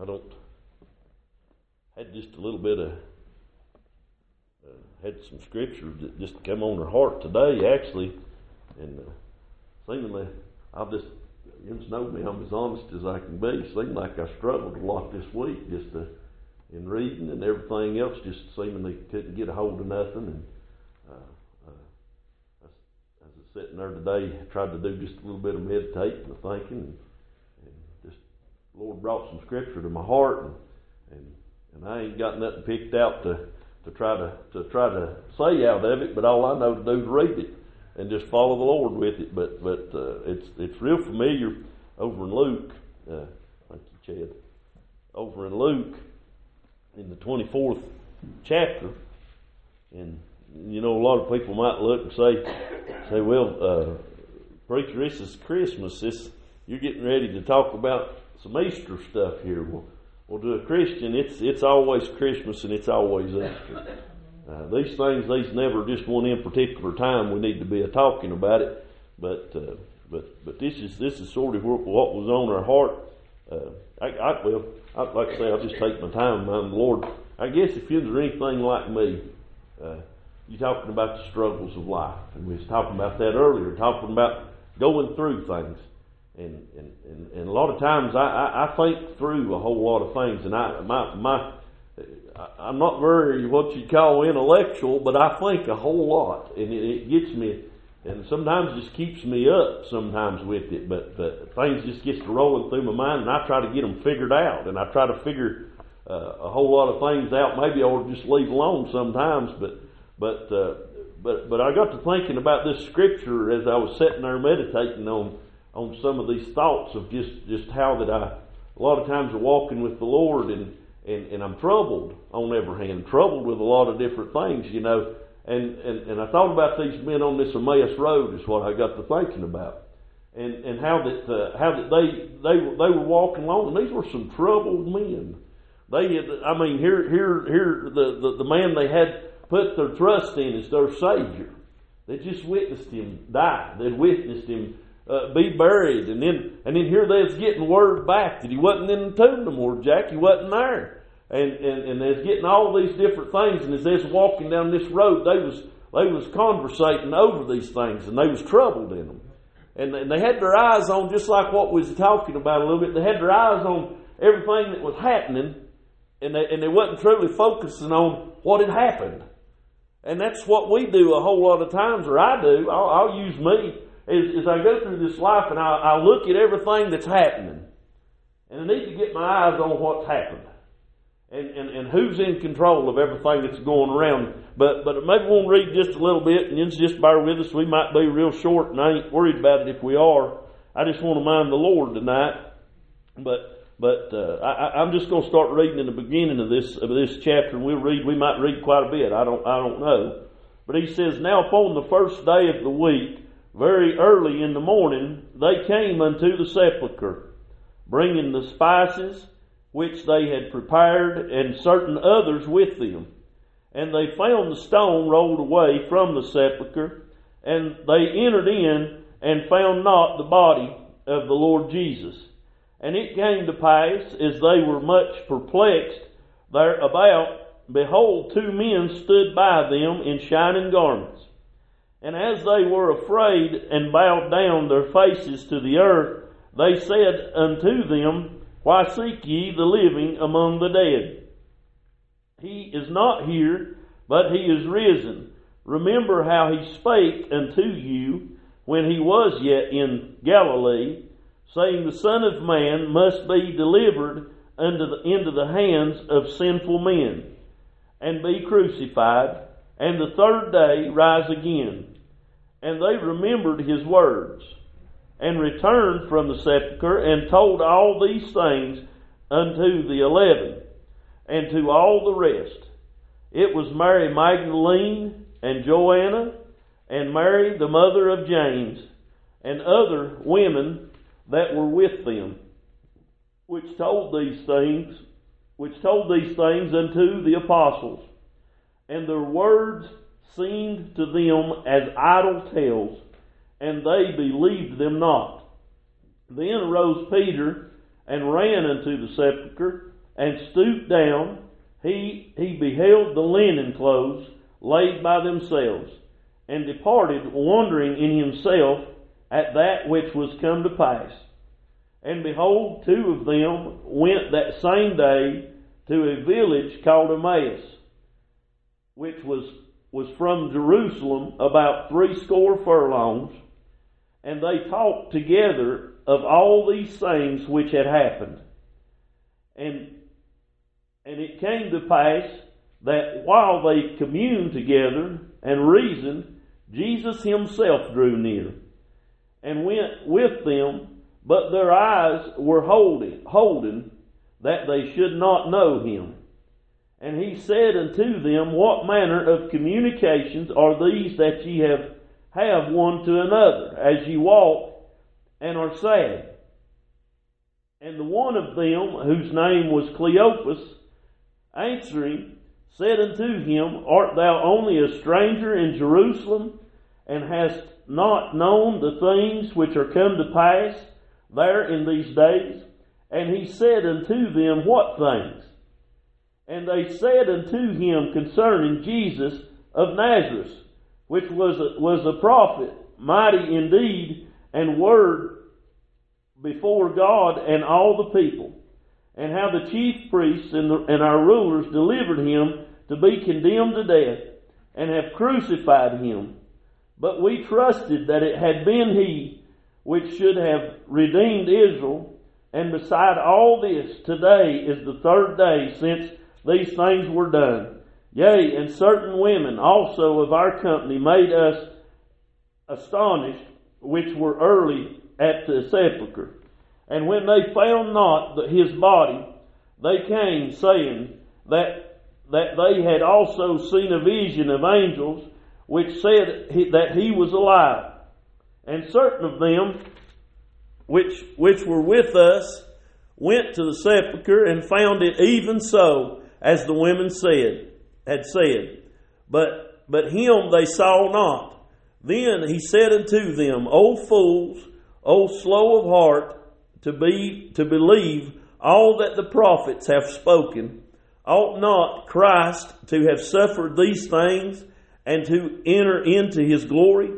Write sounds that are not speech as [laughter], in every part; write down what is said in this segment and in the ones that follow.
I don't had just a little bit of uh, had some scripture that just came on her heart today, actually, and uh, seemingly I'll just you know me, I'm as honest as I can be. Seemed like I struggled a lot this week, just to, in reading and everything else, just seemingly couldn't get a hold of nothing. And uh, uh, as, I was sitting there today, tried to do just a little bit of meditating and thinking, and, Lord brought some scripture to my heart, and, and and I ain't got nothing picked out to to try to to try to say out of it, but all I know to do is read it and just follow the Lord with it. But but uh, it's it's real familiar over in Luke. Uh, thank you, Chad. Over in Luke, in the twenty fourth chapter, and you know a lot of people might look and say say, well, uh, preacher, this is Christmas. This you're getting ready to talk about some Easter stuff here. Well, well, to a Christian, it's it's always Christmas and it's always Easter. Uh, these things, these never just one in particular time. We need to be talking about it, but uh, but but this is this is sort of what was on our heart. Uh, I, I well, I, like I say, I'll just take my time, my Lord. I guess if you're anything like me, uh, you're talking about the struggles of life, and we was talking about that earlier, talking about going through things. And, and, and, and a lot of times I, I, I think through a whole lot of things, and I, my, my, I'm not very what you'd call intellectual, but I think a whole lot, and it, it gets me, and sometimes just keeps me up sometimes with it. But, but things just gets to rolling through my mind, and I try to get them figured out, and I try to figure uh, a whole lot of things out. Maybe I to just leave alone sometimes, but but uh, but but I got to thinking about this scripture as I was sitting there meditating on on some of these thoughts of just just how that I a lot of times are walking with the Lord and and, and I'm troubled on every hand, troubled with a lot of different things, you know. And, and, and I thought about these men on this Emmaus road is what I got to thinking about. And, and how that, uh, how that they, they, they were walking along, and these were some troubled men. They had, I mean, here, here, here, the, the, the man they had put their trust in is their Savior. They just witnessed him die. They'd witnessed him uh, be buried, and then and then here they was getting word back that he wasn't in the tomb no more. Jack, he wasn't there and, and, and they was getting all these different things, and as they was walking down this road, they was they was conversating over these things, and they was troubled in them. And, and they had their eyes on, just like what we was talking about a little bit, they had their eyes on everything that was happening, and they, and they wasn't truly focusing on what had happened. And that's what we do a whole lot of times, or I do. I'll, I'll use me as, as I go through this life and I, I look at everything that's happening. And I need to get my eyes on what's happened and, and, and who's in control of everything that's going around. But but maybe we'll read just a little bit, and just bear with us. We might be real short, and I ain't worried about it if we are. I just want to mind the Lord tonight. But but uh, I, I'm just going to start reading in the beginning of this of this chapter, and we'll read. We might read quite a bit. I don't I don't know. But he says, now upon the first day of the week, very early in the morning, they came unto the sepulchre, bringing the spices which they had prepared, and certain others with them. And they found the stone rolled away from the sepulchre, and they entered in and found not the body of the Lord Jesus. And it came to pass, as they were much perplexed thereabout, behold, two men stood by them in shining garments. And as they were afraid and bowed down their faces to the earth, they said unto them, why seek ye the living among the dead? He is not here, but he is risen. Remember how he spake unto you when he was yet in Galilee, saying, The Son of Man must be delivered into the, into the hands of sinful men, and be crucified, and the third day rise again. And they remembered his words and returned from the sepulchre and told all these things unto the eleven and to all the rest. It was Mary Magdalene and Joanna and Mary the mother of James and other women that were with them, which told these things, which told these things unto the apostles. And their words seemed to them as idle tales and they believed them not. Then arose Peter and ran unto the sepulchre, and stooped down. He, he beheld the linen clothes laid by themselves, and departed, wondering in himself at that which was come to pass. And behold, two of them went that same day to a village called Emmaus, which was, was from Jerusalem about threescore furlongs, and they talked together of all these things which had happened. And, and it came to pass that while they communed together and reasoned, Jesus himself drew near and went with them, but their eyes were holding, holden that they should not know him. And he said unto them, What manner of communications are these that ye have, have one to another, as ye walk and are sad? And the one of them, whose name was Cleopas, answering, said unto him, Art thou only a stranger in Jerusalem, and hast not known the things which are come to pass there in these days? And he said unto them, What things? And they said unto him concerning Jesus of Nazareth, which was a, was a prophet, mighty indeed, and word before God and all the people, and how the chief priests and, the, and our rulers delivered him to be condemned to death, and have crucified him. But we trusted that it had been he which should have redeemed Israel. And beside all this, today is the third day since these things were done. Yea, and certain women also of our company made us astonished, which were early at the sepulchre. And when they found not his body, they came saying that, that they had also seen a vision of angels which said that he was alive. And certain of them which, which were with us went to the sepulchre and found it even so as the women said, had said. But, but him they saw not. Then he said unto them, O fools, O slow of heart, to be, to believe all that the prophets have spoken, ought not Christ to have suffered these things and to enter into his glory?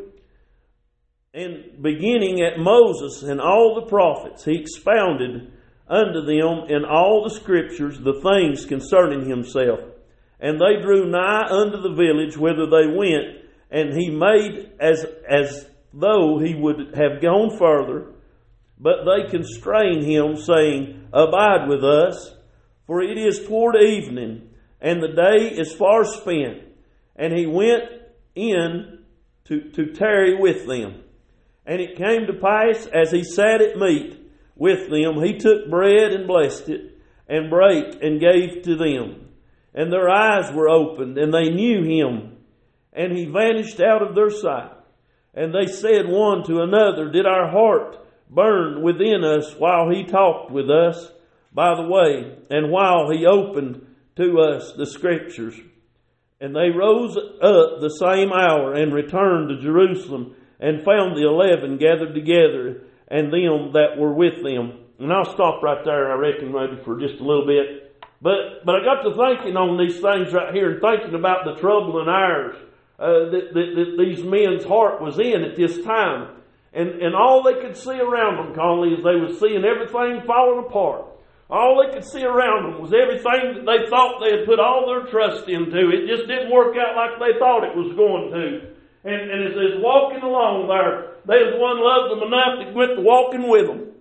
And beginning at Moses and all the prophets, he expounded unto them in all the scriptures the things concerning himself. And they drew nigh unto the village whither they went, and he made as, as though he would have gone further, but they constrained him, saying, Abide with us, for it is toward evening, and the day is far spent. And he went in to, to tarry with them. And it came to pass, as he sat at meat with them, he took bread and blessed it, and brake and gave to them. And their eyes were opened, and they knew him. And he vanished out of their sight. And they said one to another, Did our heart burn within us while he talked with us by the way, and while he opened to us the scriptures. And they rose up the same hour and returned to Jerusalem and found the eleven gathered together and them that were with them. And I'll stop right there, I reckon, maybe for just a little bit. But, but I got to thinking on these things right here and thinking about the trouble in hours uh, that, that, that these men's heart was in at this time. And, and all they could see around them, Conley, is they were seeing everything falling apart. All they could see around them was everything that they thought they had put all their trust into. It just didn't work out like they thought it was going to. And, and as they was walking along there, they was one loved them enough that went to walking with them.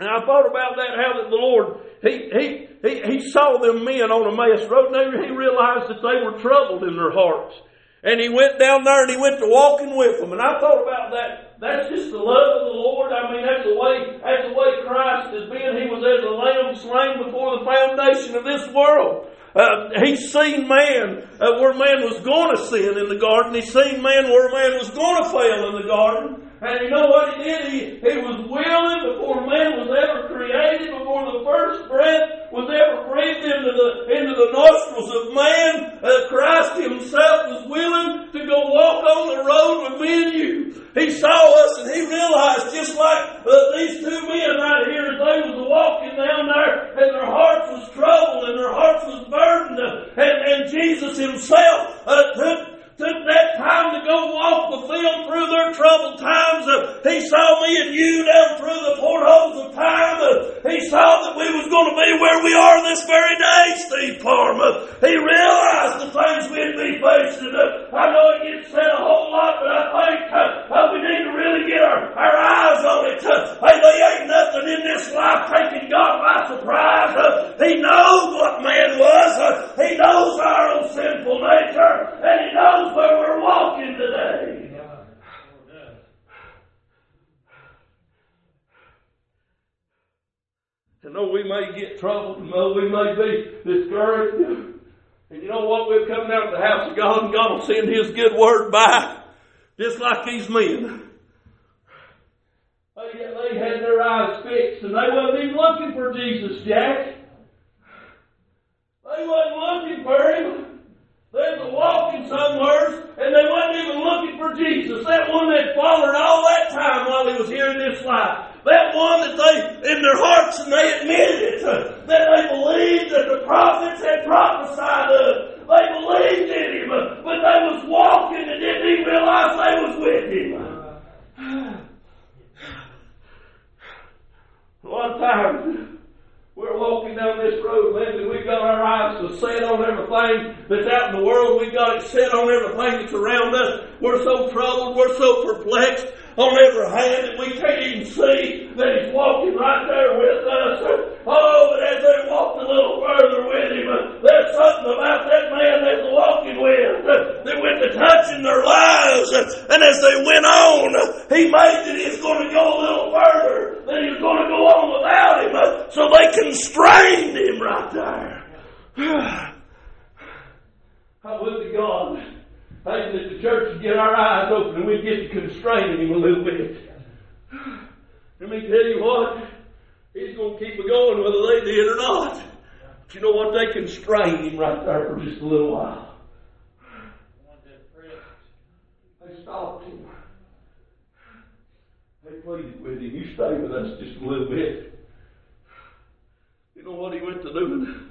And I thought about that, how that the Lord, He, He, He, He saw them men on Emmaus Road, and He realized that they were troubled in their hearts. And He went down there and He went to walking with them. And I thought about that that's just the love of the Lord. I mean, that's the way, that's the way Christ has been. He was as a lamb slain before the foundation of this world. Uh, he's seen man uh, where man was going to sin in the garden. He's seen man where man was going to fail in the garden. And you know what he did? He, he was willing before man was ever created, before the first breath was ever breathed into the, into the nostrils of man. Uh, Christ himself was willing to go walk on the road with me and you. He saw us and he realized just like uh, these two men right here that they was walking down there and their hearts was troubled and their hearts was burdened and, and Jesus himself uh, took took that time to go walk with them through their troubled times. Uh, he saw me and you down through the portholes of time. Uh, he saw that we was going to be where we are this very day, Steve Parma. He realized the things we'd be facing. Uh, I know it gets said a whole lot, but I think uh, we need to really get our, our eyes on it. Uh, hey, there ain't nothing in this life taking God by surprise. Uh, he knows what man was. he knows our own sinful nature, and he knows where we're walking today. And though we may get troubled, and though we may be discouraged, and you know what? We'll come down to the house of God, and God will send His good word by, just like these men. They, they had their eyes fixed, and they wasn't even looking for Jesus, Jack. They wasn't looking for Him. They were walking somewhere and they wasn't even looking for Jesus. That all that time while he was here in this life. That one that they, in their hearts, and they admitted it, uh, that they believed that the prophets had prophesied of. They believed in him, uh, but they was walking and didn't even realize they was with him. A lot of times, we're walking down this road, Lindsay. We've got our eyes to set on everything that's out in the world. We've got it set on everything that's around us. We're so troubled. We're so perplexed on every hand that we can't even see that He's walking right there with us. Oh, but as they walked a little further with Him, there's something about that man that's walking with that went to touching their lives. And as they went on, He made that He was going to go a little further, that He was going to go on without Him. So they constrained Him right there. I would be God Thinking that the church would get our eyes open and we'd get to constraining him a little bit. Let me tell you what, he's going to keep it going whether they did or not. But you know what? They constrained him right there for just a little while. They stopped him. They pleaded with him. You stay with us just a little bit. You know what he went to doing?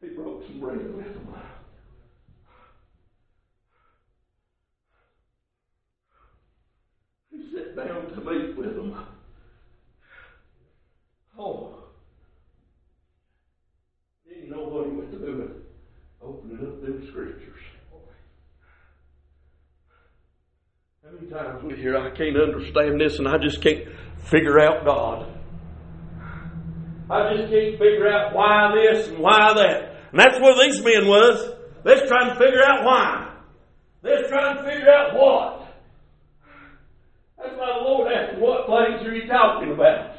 He broke some bread with them. He sat down to meet with them. Oh. Didn't know what he went to do opening up them scriptures. Many times we hear, I can't understand this and I just can't figure out God. I just can't figure out why this and why that. And that's where these men was. They're trying to figure out why. They're trying to figure out what. That's why the Lord asked, what things are you talking about?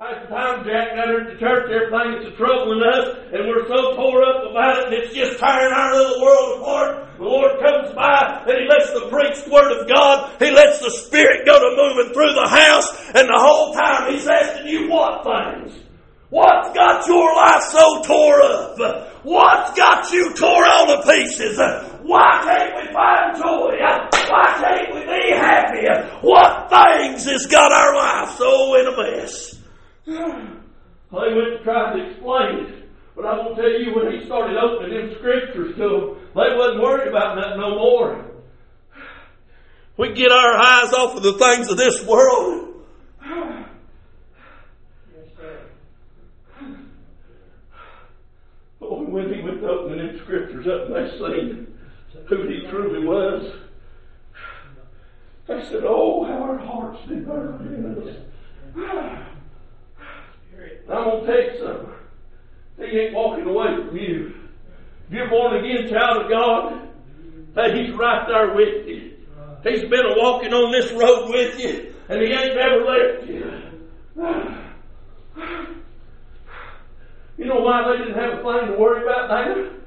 At the time Jack got here at the church, everything is troubling us, and we're so tore up about it, and it's just tearing our little world apart. The Lord comes by, and He lets the preached Word of God, He lets the Spirit go to moving through the house, and the whole time He's asking you what things? What's got your life so tore up? What's got you tore all to pieces? Why can't we find joy? Why can't we be happy? What things has got our life so in a mess? They went to try to explain it. But going to tell you, when he started opening them scriptures to them, they wasn't worried about nothing no more. We get our eyes off of the things of this world. Oh, when he went opening them scriptures up and they seen who he truly was, they said, Oh, how our hearts did burn in us. I'm going to you something. He ain't walking away from you. If you're born again child of God, hey, he's right there with you. He's been walking on this road with you, and he ain't never left you. You know why they didn't have a thing to worry about there?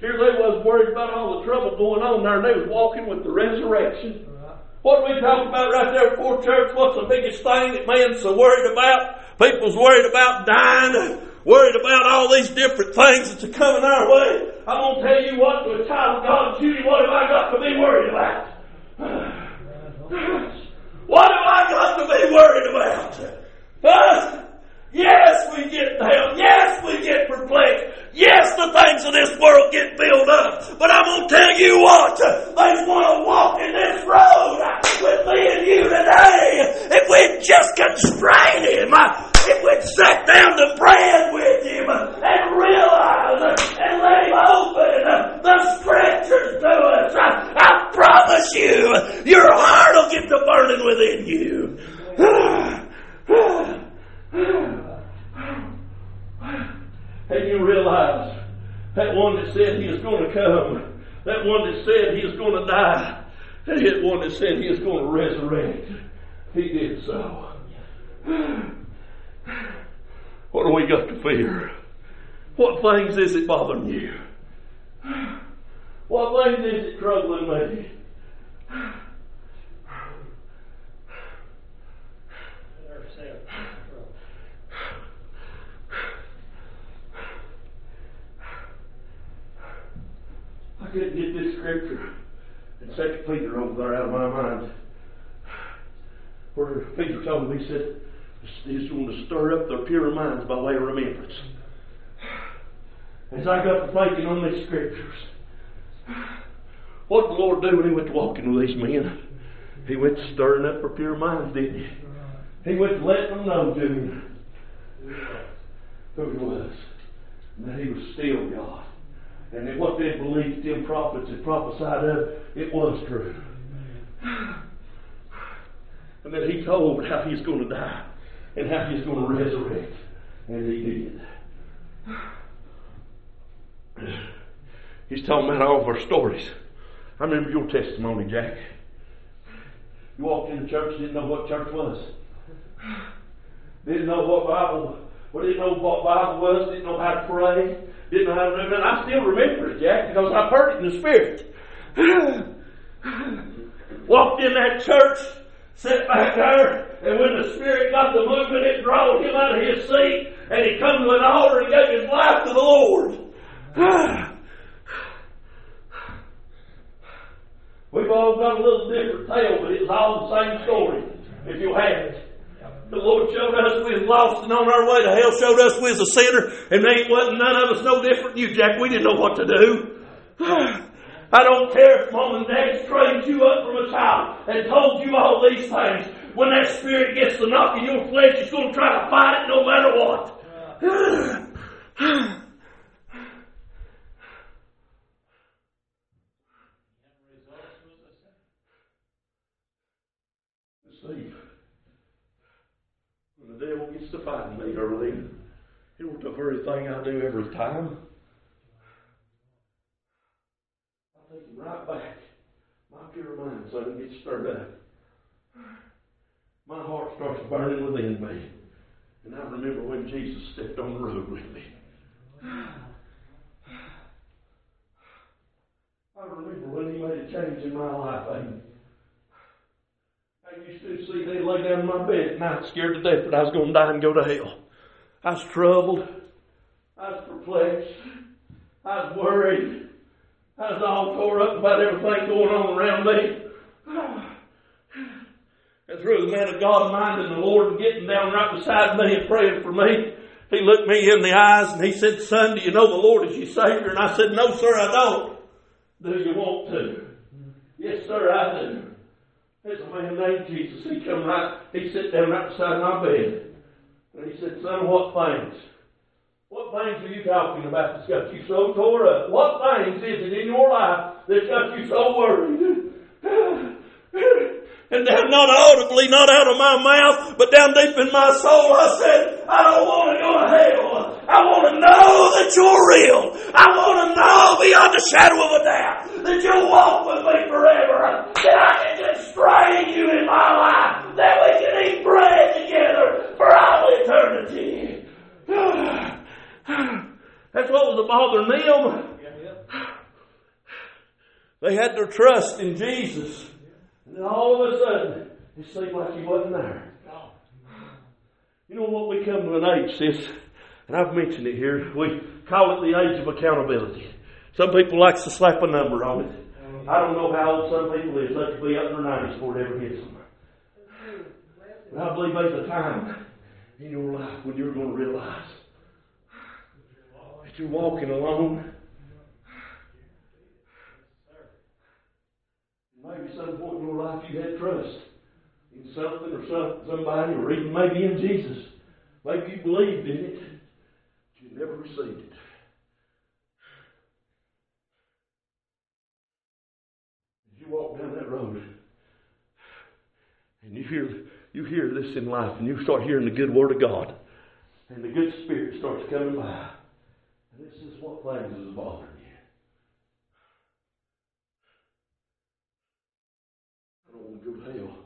Here they was worried about all the trouble going on there, and they was walking with the resurrection. What we talking about right there before church? What's the biggest thing that man's so worried about? People's worried about dying. worried about all these different things that's coming our way. I'm going to tell you what, to a child of God, Judy, what have I got to be worried about? [sighs] What have I got to be worried about? Huh? Yes, we get down. Yes, we get perplexed. Yes, the things of this world get filled up. But I'm going to tell you what, they want to walk in this road with me and you today. If we just constrain him, if we'd sit down to praying with him and realize and let him open the scriptures to us, I promise you, your heart will get to burning within you. And you realize that one that said he is going to come, that one that said he is going to die, that one that said he is going to resurrect, he did so. What do we got to fear? Things is it bothering you? What things is it troubling me? I couldn't get this scripture in Second Peter over there out of my mind. Where Peter told me, he said, he's going to stir up their pure minds by way of remembrance. As I got to thinking on these scriptures, what did the Lord do when He went walking with these men? He went stirring up their pure minds, didn't He? He went letting them know, didn't Who He was. And that He was still God. And that what they believed them prophets had prophesied of, it was true. And that he told how he's going to die and how he's going to resurrect. And he did. He's talking about all of our stories. I remember your testimony, Jack. You walked into church, didn't know what church was. Didn't know what Bible, well, didn't know what Bible was, didn't know how to pray, didn't know how to remember it. I still remember it, Jack, because I've heard it in the Spirit. [sighs] Walked in that church, sat back there, and when the Spirit got the movement, it drove him out of his seat, and he come to an altar and gave his life to the Lord. [sighs] We've all got a little different tale, but it's all the same story, if you have it. The Lord showed us we was lost and on our way to hell, showed us we was a sinner, and they wasn't none of us no different than you, Jack. We didn't know what to do. [sighs] I don't care if mom and dad trained you up from a child and told you all these things. When that spirit gets to knocking your flesh, it's going to try to fight it no matter what. [sighs] Steve, when the devil gets to fighting me early, it was the very thing I do every time. I take him right back. My pure mind suddenly gets stirred up. My heart starts burning within me. And I remember when Jesus stepped on the road with me. I remember when he made a change in my life. I used to see they lay down in my bed at night scared to death that I was going to die and go to hell. I was troubled. I was perplexed. I was worried. I was all tore up about everything going on around me. And through the man of God minding the Lord and getting down right beside me and praying for me, he looked me in the eyes and he said, Son, do you know the Lord is your Savior? And I said, No, sir, I don't. Do you want to? Yes, sir, I do. There's a man named Jesus. He come right, he sit down right beside my bed. And he said, Son, what things? What things are you talking about that's got you so tore up? What things is it in your life that's got you so worried? [sighs] And down, not audibly, not out of my mouth, but down deep in my soul, I said, I don't want to go to hell. I want to know that you're real. I want to know beyond a shadow of a doubt that you'll walk with me forever. That I can constrain you in my life. That we can eat bread together for all eternity. [sighs] That's what was bothering them. They had their trust in Jesus. And then all of a sudden, it seemed like he wasn't there. You know what? We come to an age, sis, and I've mentioned it here, we call it the age of accountability. Some people likes to slap a number on it. I don't know how old some people is. Could be up in their 90s before it ever hits them. But I believe there's a time in your life when you're going to realize that you're walking alone. Maybe some point in your life you had trust in something or some, somebody, or even maybe in Jesus. Maybe you believed in it, but you never received it. As you walk down that road, and you hear you hear this in life, and you start hearing the good word of God, and the good spirit starts coming by, and this is what things is bothering you. I don't want to go to hell.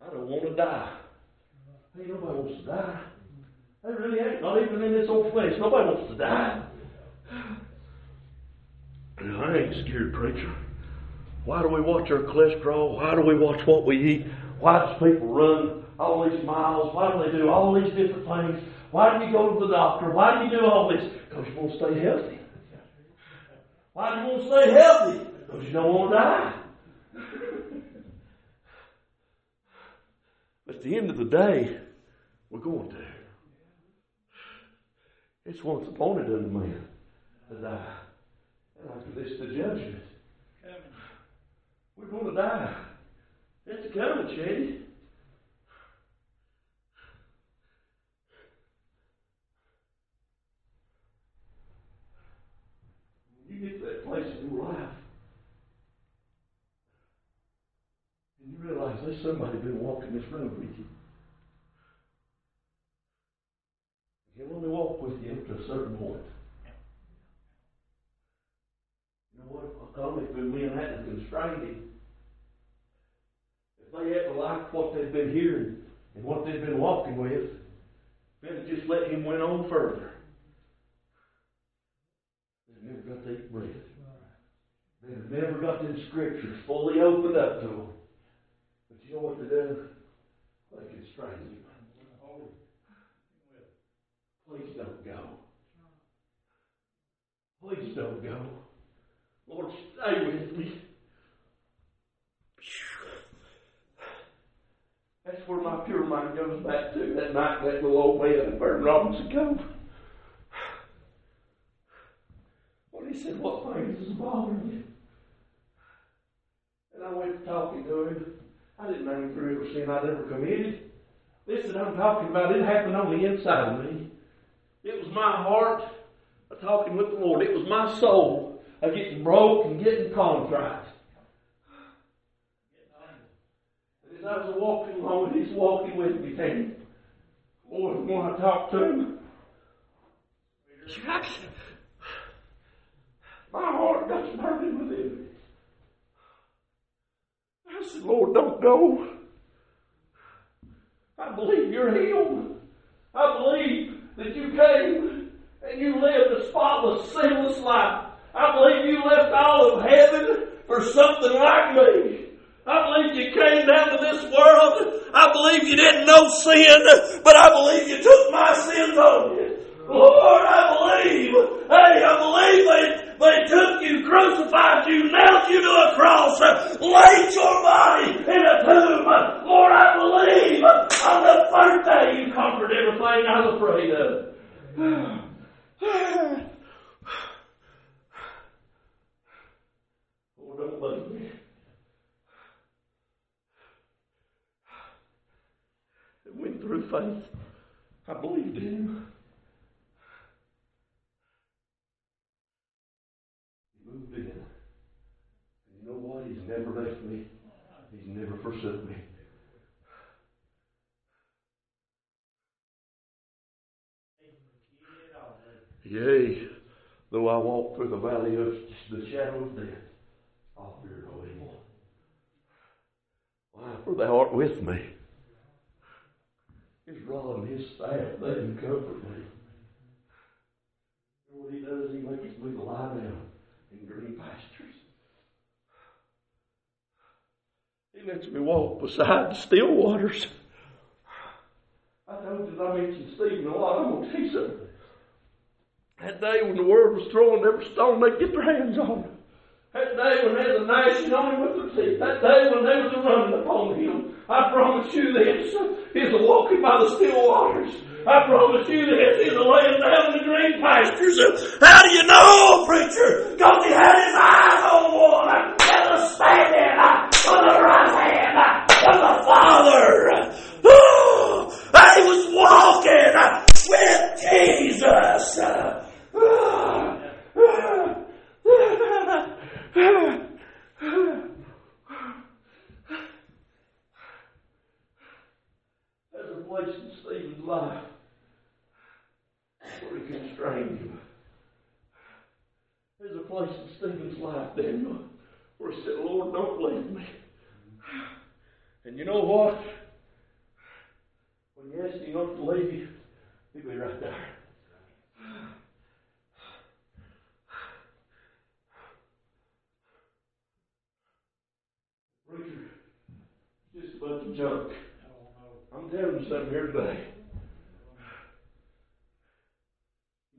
I don't want to die. Ain't nobody wants to die. They really ain't. Not even in this old flesh. Nobody wants to die. I ain't scared, preacher. Why do we watch our cholesterol? Why do we watch what we eat? Why does people run all these miles? Why do they do all these different things? Why do you go to the doctor? Why do you do all this? Because you want to stay healthy. Why do you want to stay healthy? Because you don't want to die. [laughs] But at the end of the day, we're going to. It's once appointed unto man to die. And after this, the judgment. We're going to die. It's coming, Shady. When you get to that place in your life, and you realize there's somebody been walking this road with you. He'll only walk with you up to a certain point. You know what? Only if me and that constrained him If they ever liked what they'd been hearing and what they'd been walking with, then just let him went on further. They never got to eat bread. They never got the scriptures fully opened up to them. But you know what they do? They constrain him. Please don't go. Please don't go. Lord, stay with me. That's where my pure mind goes back to. That night, that little old man in Burton Robinson Cove. Well, he said, What things is bothering you? And I went talking to him. I didn't know through every sin I'd ever committed. Listen, I'm talking about it happened on the inside of me. It was my heart talking with the Lord. It was my soul of getting broke and getting contrite. as I was walking along, and he's walking with me, saying, Boy, want to talk to him, Jackson, my heart got burning within me. I said, Lord, don't go. I believe you're healed. I believe that you came and you lived a spotless, sinless life. I believe you left all of heaven for something like me. I believe you came down to this world. I believe you didn't know sin, but I believe you took my sins on you. Lord, I believe. Hey, I believe they, they took you, crucified you, nailed you to a cross, laid your body in a tomb. Lord, I believe on the third day you conquered everything I was afraid of. [sighs] [sighs] Lord, don't leave me. went through faith. I believed in him. He moved in. And you know what? He's never left me. He's never forsook me. Yea, though I walk through the valley of the shadow of death, I'll fear no evil. Why? For thou art with me. His rod and his staff, they can comfort me. And what he does, he makes me lie down in green pastures. He lets me walk beside the still waters. I told reasons I mentioned Stephen a lot, I'm going to tell you something. That day when the world was throwing every stone they get their hands on. That day when they was gnashing on him with the teeth. That day when they was running upon him. I promise you this. He's a walking by the still waters. I promise you this. He's a laying down in the green pastures. How do you know, preacher? Because he had his eyes on one that was standing on the right hand of the Father. Oh, he was walking with Jesus. There's a place in Stephen's life where he constrained him. There's a place in Stephen's life, Daniel, where he said, Lord, don't leave me. And you know what? When you ask him not to leave you, he'll be right there. Preacher, just a bunch of junk. I'm telling you something here today.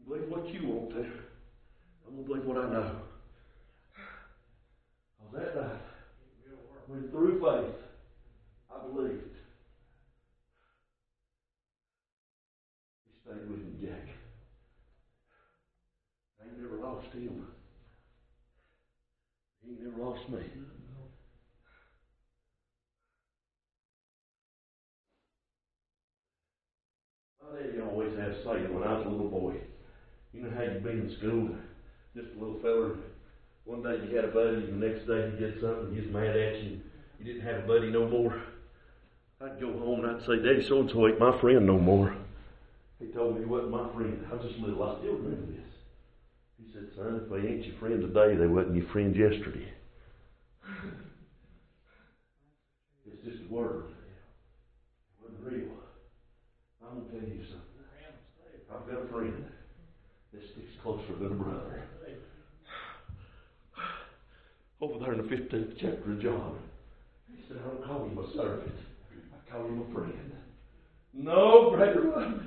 Believe what you want to. I'm going to believe what I know. Because that night, when through faith, I believed. He stayed with me, Jack. I ain't never lost him. He ain't never lost me. Daddy always had a saying when I was a little boy. You know how you've been in school, just a little feller. One day you had a buddy, and the next day you did something, he's mad at you. You didn't have a buddy no more. I'd go home and I'd say, Daddy, so and so ain't my friend no more. He told me he wasn't my friend. I was just little. I still remember this. He said, Son, if they ain't your friend today, they wasn't your friend yesterday. [sighs] it's just a word. I'm going to tell you something. I've got a friend that sticks closer than a brother. Over there in the 15th chapter of John, he said, I don't call you my servant. I call you my friend. No greater love.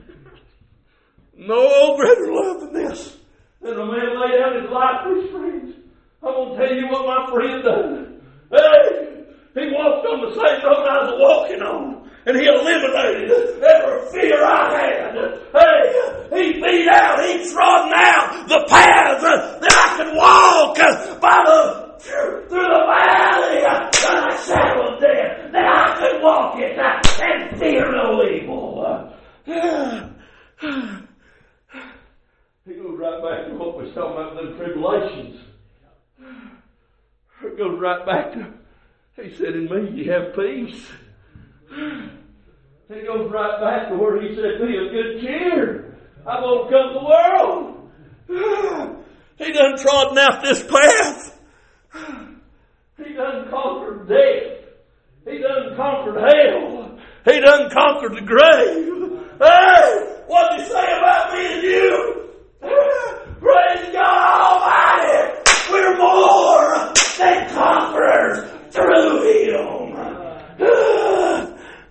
No greater love than this. Than a man lay down his life for his friends. I'm going to tell you what my friend done. Hey, he walked on the same road I was walking on. And he eliminated every fear I had. Hey, he beat out, he trodden out the paths that I could walk by the through the valley of the shadow of death, that I could walk it and fear no evil. He goes right back to what we was talking about the tribulations. It goes right back to, he said, in me you have peace. He goes right back to where he said, be of good cheer. I've overcome the world. [sighs] He done trodden out this path. [sighs] He done conquered death. He done conquered hell. He done conquered the grave. Hey, what'd you say about me and you? [sighs] Praise God Almighty! We're more than conquerors through Him. [laughs]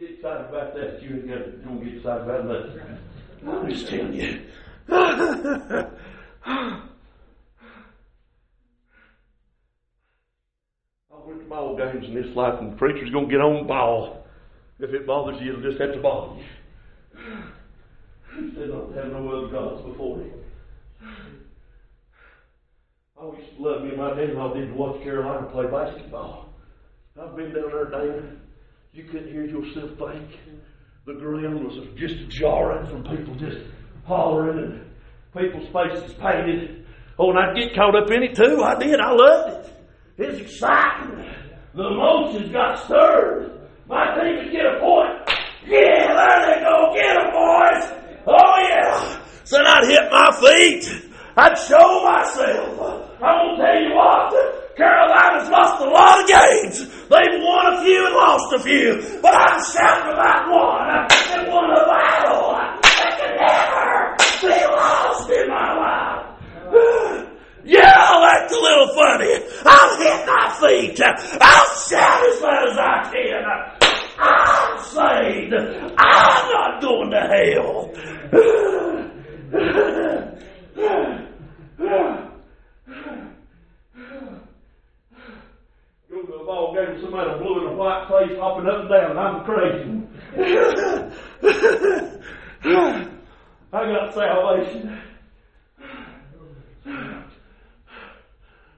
get excited about that, you ain't got, don't get excited about nothing. I'm just telling you. [sighs] I went to ball games in this life, and the preacher's going to get on ball. If it bothers you, it'll just have to bother you. He said not have no other gods before him. I always used to love me and my dad I did to watch Carolina play basketball. I've been down there, Dana. You couldn't hear yourself think. The ground was just jarring from people just hollering and people's faces painted. Oh, and I'd get caught up in it too. I did. I loved it. It's exciting. The emotions got stirred. My team would get a point. Yeah, there they go. Get them, boys. Oh, yeah. So I'd hit my feet. I'd show myself. I'm going to tell you what. Carolina's lost a lot of games. They've won a few and lost a few, but I'm shouting about one and won a battle that can never be lost in my life. Yeah, that's a little funny. I'll hit my feet. I'll shout as loud as I can. I'm saved. I'm not going to hell. [sighs] [sighs] Go to a ball game somebody blue in a white face hopping up and down. I'm crazy. I got salvation.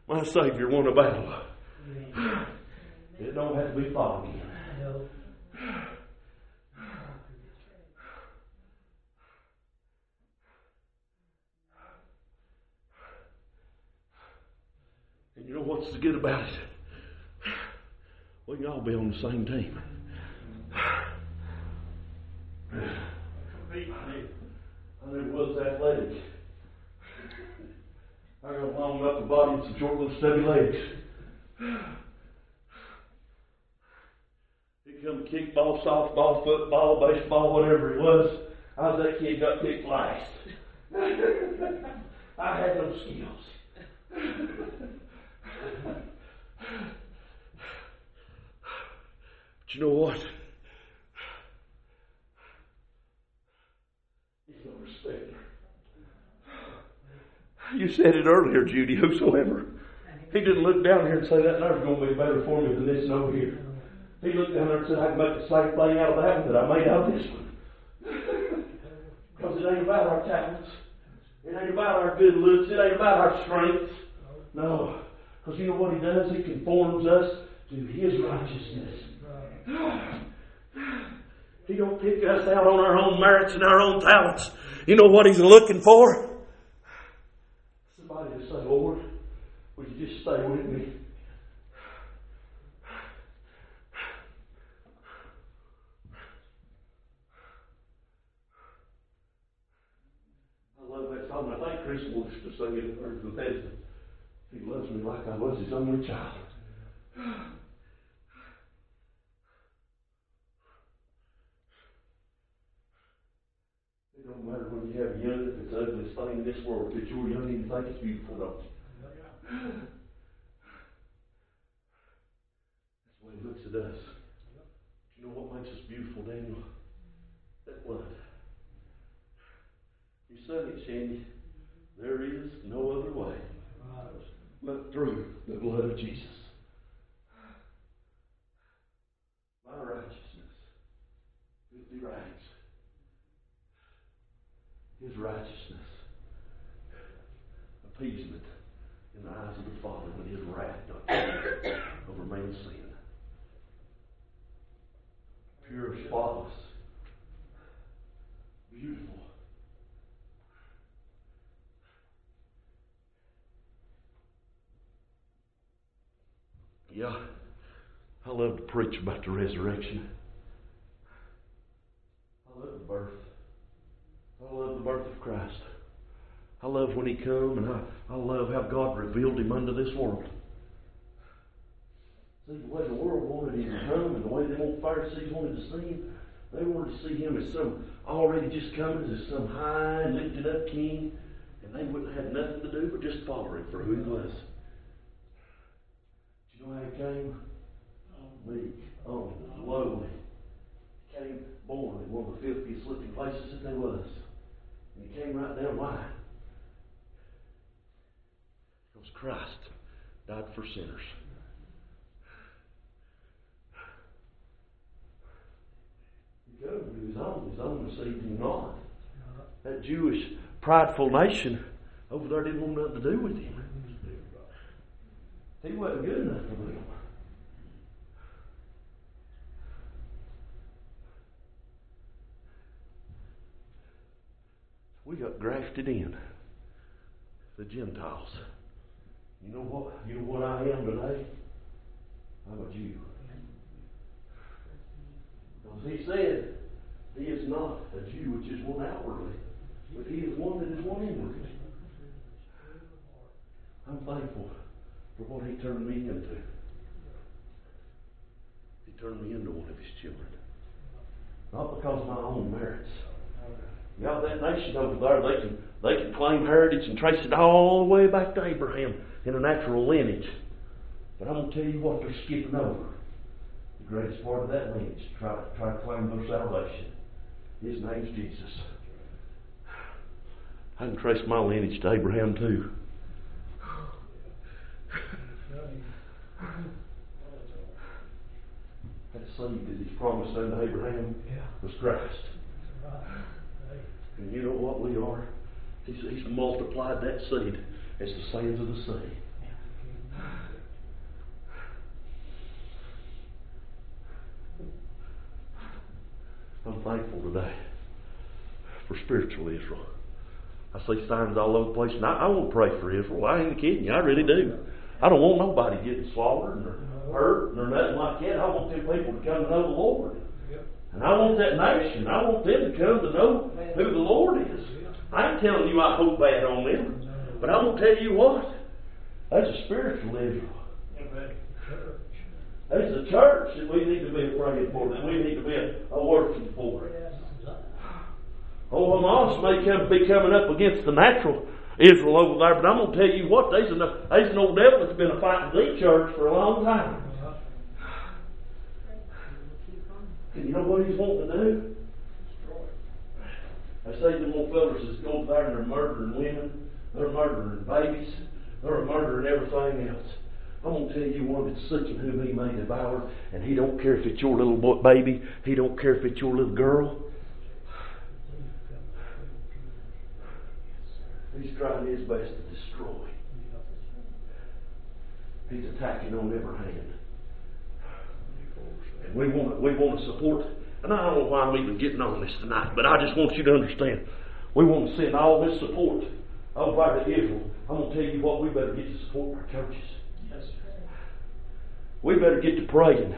My Savior won a battle. It don't have to be foggy. And you know what's good about it? We can all be on the same team. I was athletic. I got long upper body and some short little stubby legs. He come kickball, softball, football, baseball, whatever it was. I was that kid got picked last. [laughs] I had no skills. But you know what? He's. You said it earlier, Judy, whosoever. He didn't look down here and say that nerve's going to be better for me than this over here. He looked down there and said, I can make the same thing out of that that I made out of this one. [laughs] Because it ain't about our talents. It ain't about our good looks. It ain't about our strength. No. Because you know what he does? He conforms us to his righteousness. [sighs] He don't pick us out on our own merits and our own talents. You know what he's looking for? Somebody to say, Lord, would you just stay with me? I love that song. I think Chris wants to sing it or Bethesda. He loves me like I was his only child. Don't matter when you have young, if it's the ugliest thing in this world. If it's your young, you think it's beautiful, don't you? That's the way he looks at us. You know what makes us beautiful, Daniel? That blood. You said it, Shandy. There is no other way but through the blood of Jesus. My righteousness, filthy rags. His righteousness, appeasement in the eyes of the Father when His wrath [coughs] over man's sin. Pure, spotless, beautiful. Yeah, I love to preach about the resurrection. I love the birth. I love the birth of Christ. I love when He come, and I, I love how God revealed Him unto this world. See, the way the world wanted Him to come, and the way the old Pharisees wanted to see Him, they wanted to see Him as some already just coming as some high, lifted up King, and they wouldn't have nothing to do but just follow Him for who He was. Do you know how He came? Meek, humble, oh, lowly. Came born in one of the filthiest looking places that there was. And he came right down. Why? Because Christ died for sinners. To his own. His own received him not. That Jewish prideful nation over there didn't want nothing to do with him. He wasn't good enough for them. We got grafted in. The Gentiles. You know what? You know what I am today? I'm a Jew. Because he said he is not a Jew which is one outwardly, But He is one that is one inwardly. I'm thankful for what He turned me into. He turned me into one of His children. Not because of my own merits. Y'all, that nation over there, they can they can claim heritage and trace it all the way back to Abraham in a natural lineage. But I'm going to tell you what they're skipping over. The greatest part of that lineage, try, try to claim their salvation. His name's Jesus. I can trace my lineage to Abraham too. That seed that he's promised unto Abraham was Christ. And you know what we are? He's, he's multiplied that seed as the sands of the sea. I'm thankful today for spiritual Israel. I see signs all over the place, and I, I want to pray for Israel. I ain't kidding you, I really do. I don't want nobody getting slaughtered or hurt or nothing like that. I want them people to come to know the Lord. And I want that nation, I want them to come to know who the Lord is. I ain't telling you I hope bad on them, but I'm going to tell you what. That's a spiritual Israel. That's a church that we need to be praying for, that we need to be a, working for. Oh, Hamas may come, be coming up against the natural Israel over there, but I'm going to tell you what, there's an, there's an old devil that's been a fighting the church for a long time. And you know what he's wanting to do? I say them old fellas that's go there and they're murdering women, they're murdering babies, they're murdering everything else. I'm going to tell you one that's seeking whom he may devour, and he don't care if it's your little boy, baby, he don't care if it's your little girl. He's trying his best to destroy. He's attacking on every hand. And we want to, we want to support. And I don't know why I'm even getting on this tonight, but I just want you to understand. We want to send all this support over to Israel. I'm going to tell you what, we better get to support our churches. Yes. We better get to praying.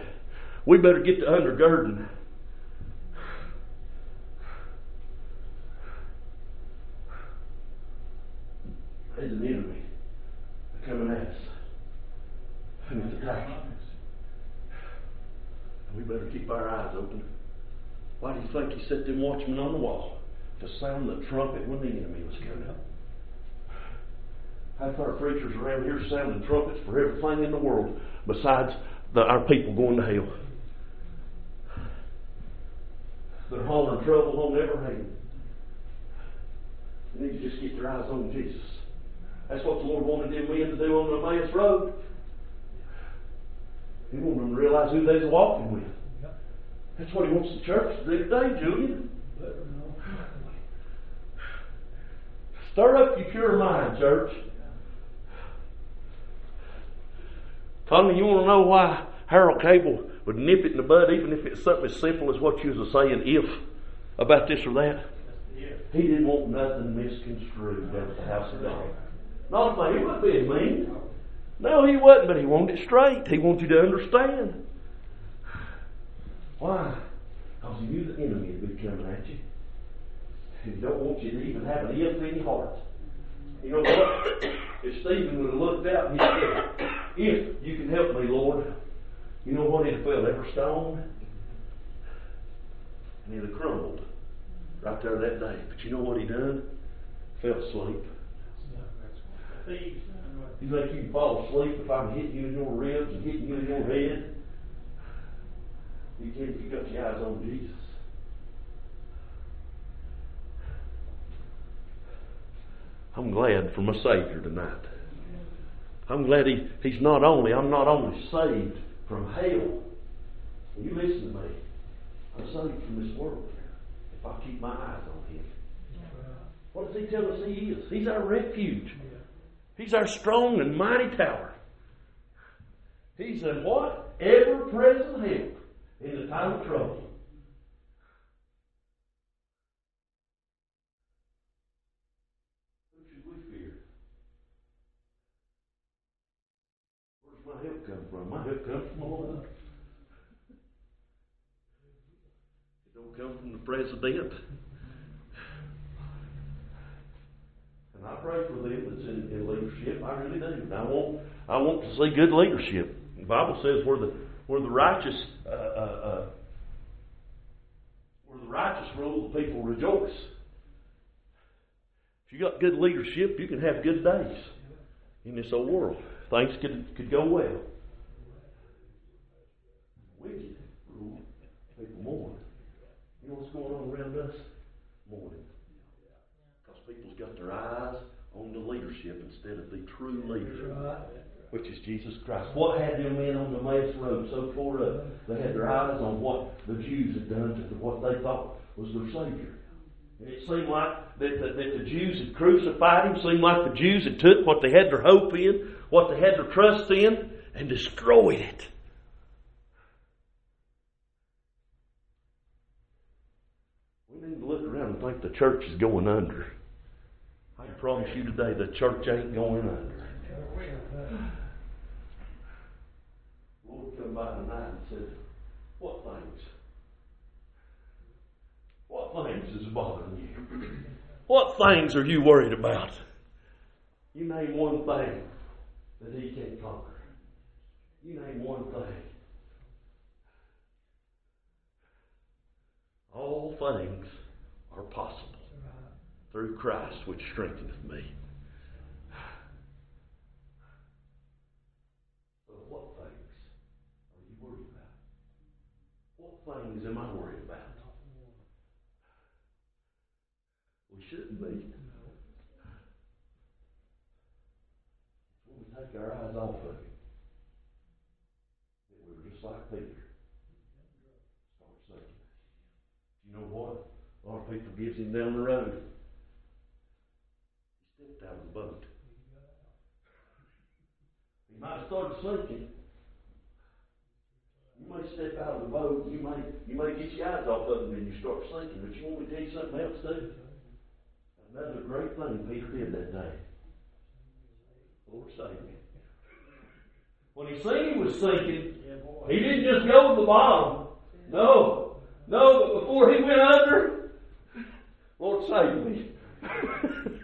We better get to undergirding. There's an enemy coming at us. And it's attacking. We better keep our eyes open. Why do you think he set them watchmen on the wall? To sound the trumpet when the enemy was coming up. Half our preachers around here sounding trumpets for everything in the world besides the, our people going to hell. They're hollering trouble on every hand. You need to just get your eyes on Jesus. That's what the Lord wanted them men to do on the Emmaus Road. He wanted them to realize who they was walking with. That's what he wants the church to do today, Julian. Stir up your pure mind, church. Conley, you want to know why Harold Cable would nip it in the bud, even if it's something as simple as what you was saying, if about this or that? He didn't want nothing misconstrued at the house of God. Not that he wasn't being mean. No, he wasn't, but he wanted it straight. He wanted you to understand. Why? Because he knew the enemy would be coming at you. He don't want you to even have an if in your heart. You know what? If Stephen would have looked out and he said, If you can help me, Lord, you know what? He'd have fell every stone and he'd have crumbled right there that day. But you know what he done? Fell asleep. You think you can fall asleep if I'm hitting you in your ribs and hitting you in your head? You can't you got your eyes on Jesus. I'm glad for my Savior tonight. I'm glad he, He's not only, I'm not only saved from hell. You listen to me. I'm saved from this world if I keep my eyes on Him. What does He tell us He is? He's our refuge. He's our strong and mighty tower. He's a what? Ever present help in the time of trouble. Who should we fear? Where's my help come from? My help comes from Lord. It don't come from the president. I pray for them that's in, in leadership. I really do. And I want I want to see good leadership. The Bible says where the where the righteous uh, uh, uh, where the righteous rule, the people rejoice. If you got good leadership, you can have good days in this old world. Things could could go well. Wicked rule, people mourn. You know what's going on around us? Mourning. Because people's got their eyes on the leadership instead of the true leader, which is Jesus Christ. What had them men on the Emmaus Road so tore up? They had their eyes on what the Jews had done to what they thought was their Savior. And it seemed like that the, that the Jews had crucified him, seemed like the Jews had took what they had their hope in, what they had their trust in, and destroyed it. We need to look around and think the church is going under. Promise you today the church ain't going under. Lord come by tonight and said, What things? What things is bothering you? What things are you worried about? You name one thing that he can't conquer. You name one thing. All things are possible through Christ which strengtheneth me. So what things are you worried about? What things am I worried about? We shouldn't be. When we take our eyes off of that we're just like Peter. Start you know what? A lot of people gives him down the road. Out of the boat. He might start sinking. You may step out of the boat, you may you may get your eyes off of them and you start sinking, but you want me to tell you something else too? Another great thing Peter did that day. Lord save me. When he seen he was sinking, he didn't just go to the bottom. No. No, but before he went under, Lord save me. [laughs]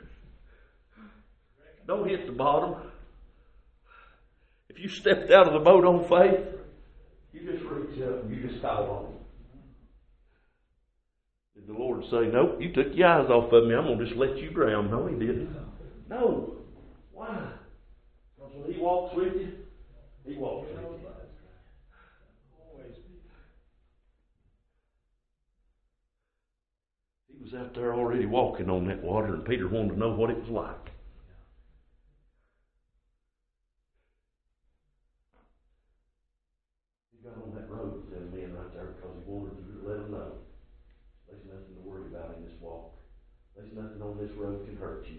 Don't hit the bottom. If you stepped out of the boat on faith, you just reach up and you just call on. Did the Lord say, Nope, you took your eyes off of me, I'm going to just let you drown? No, he didn't. No. Why? Because when he walks with you, he walks with you. He was out there already walking on that water, and Peter wanted to know what it was like. Got on that road with them men right there because he wanted to let them know there's nothing to worry about in this walk. There's nothing on this road can hurt you.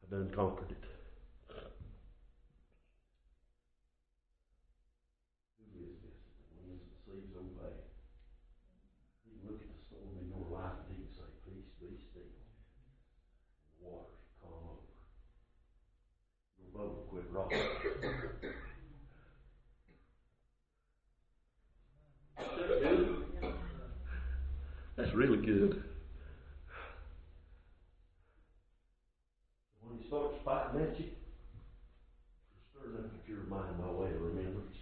I've done conquered it. Who is this that winds and seas obey? You can look at the storm in your life and he can say, Peace, be still. The waters calm over. Your boat will quit rocking. That's good. That's really good. When he starts fighting at you, stir up your mind by way of remembrance.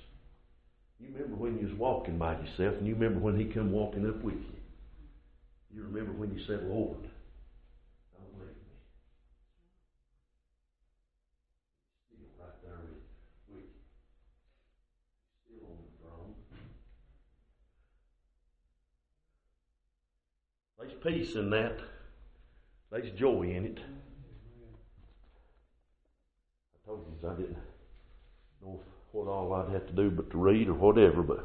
You remember when you was walking by yourself, and you remember when he come walking up with you. You remember when you said, Lord, don't leave me. Still right there with, with you. Still on the throne. There's peace in that. There's joy in it. I told you I didn't know what all I'd have to do but to read or whatever, but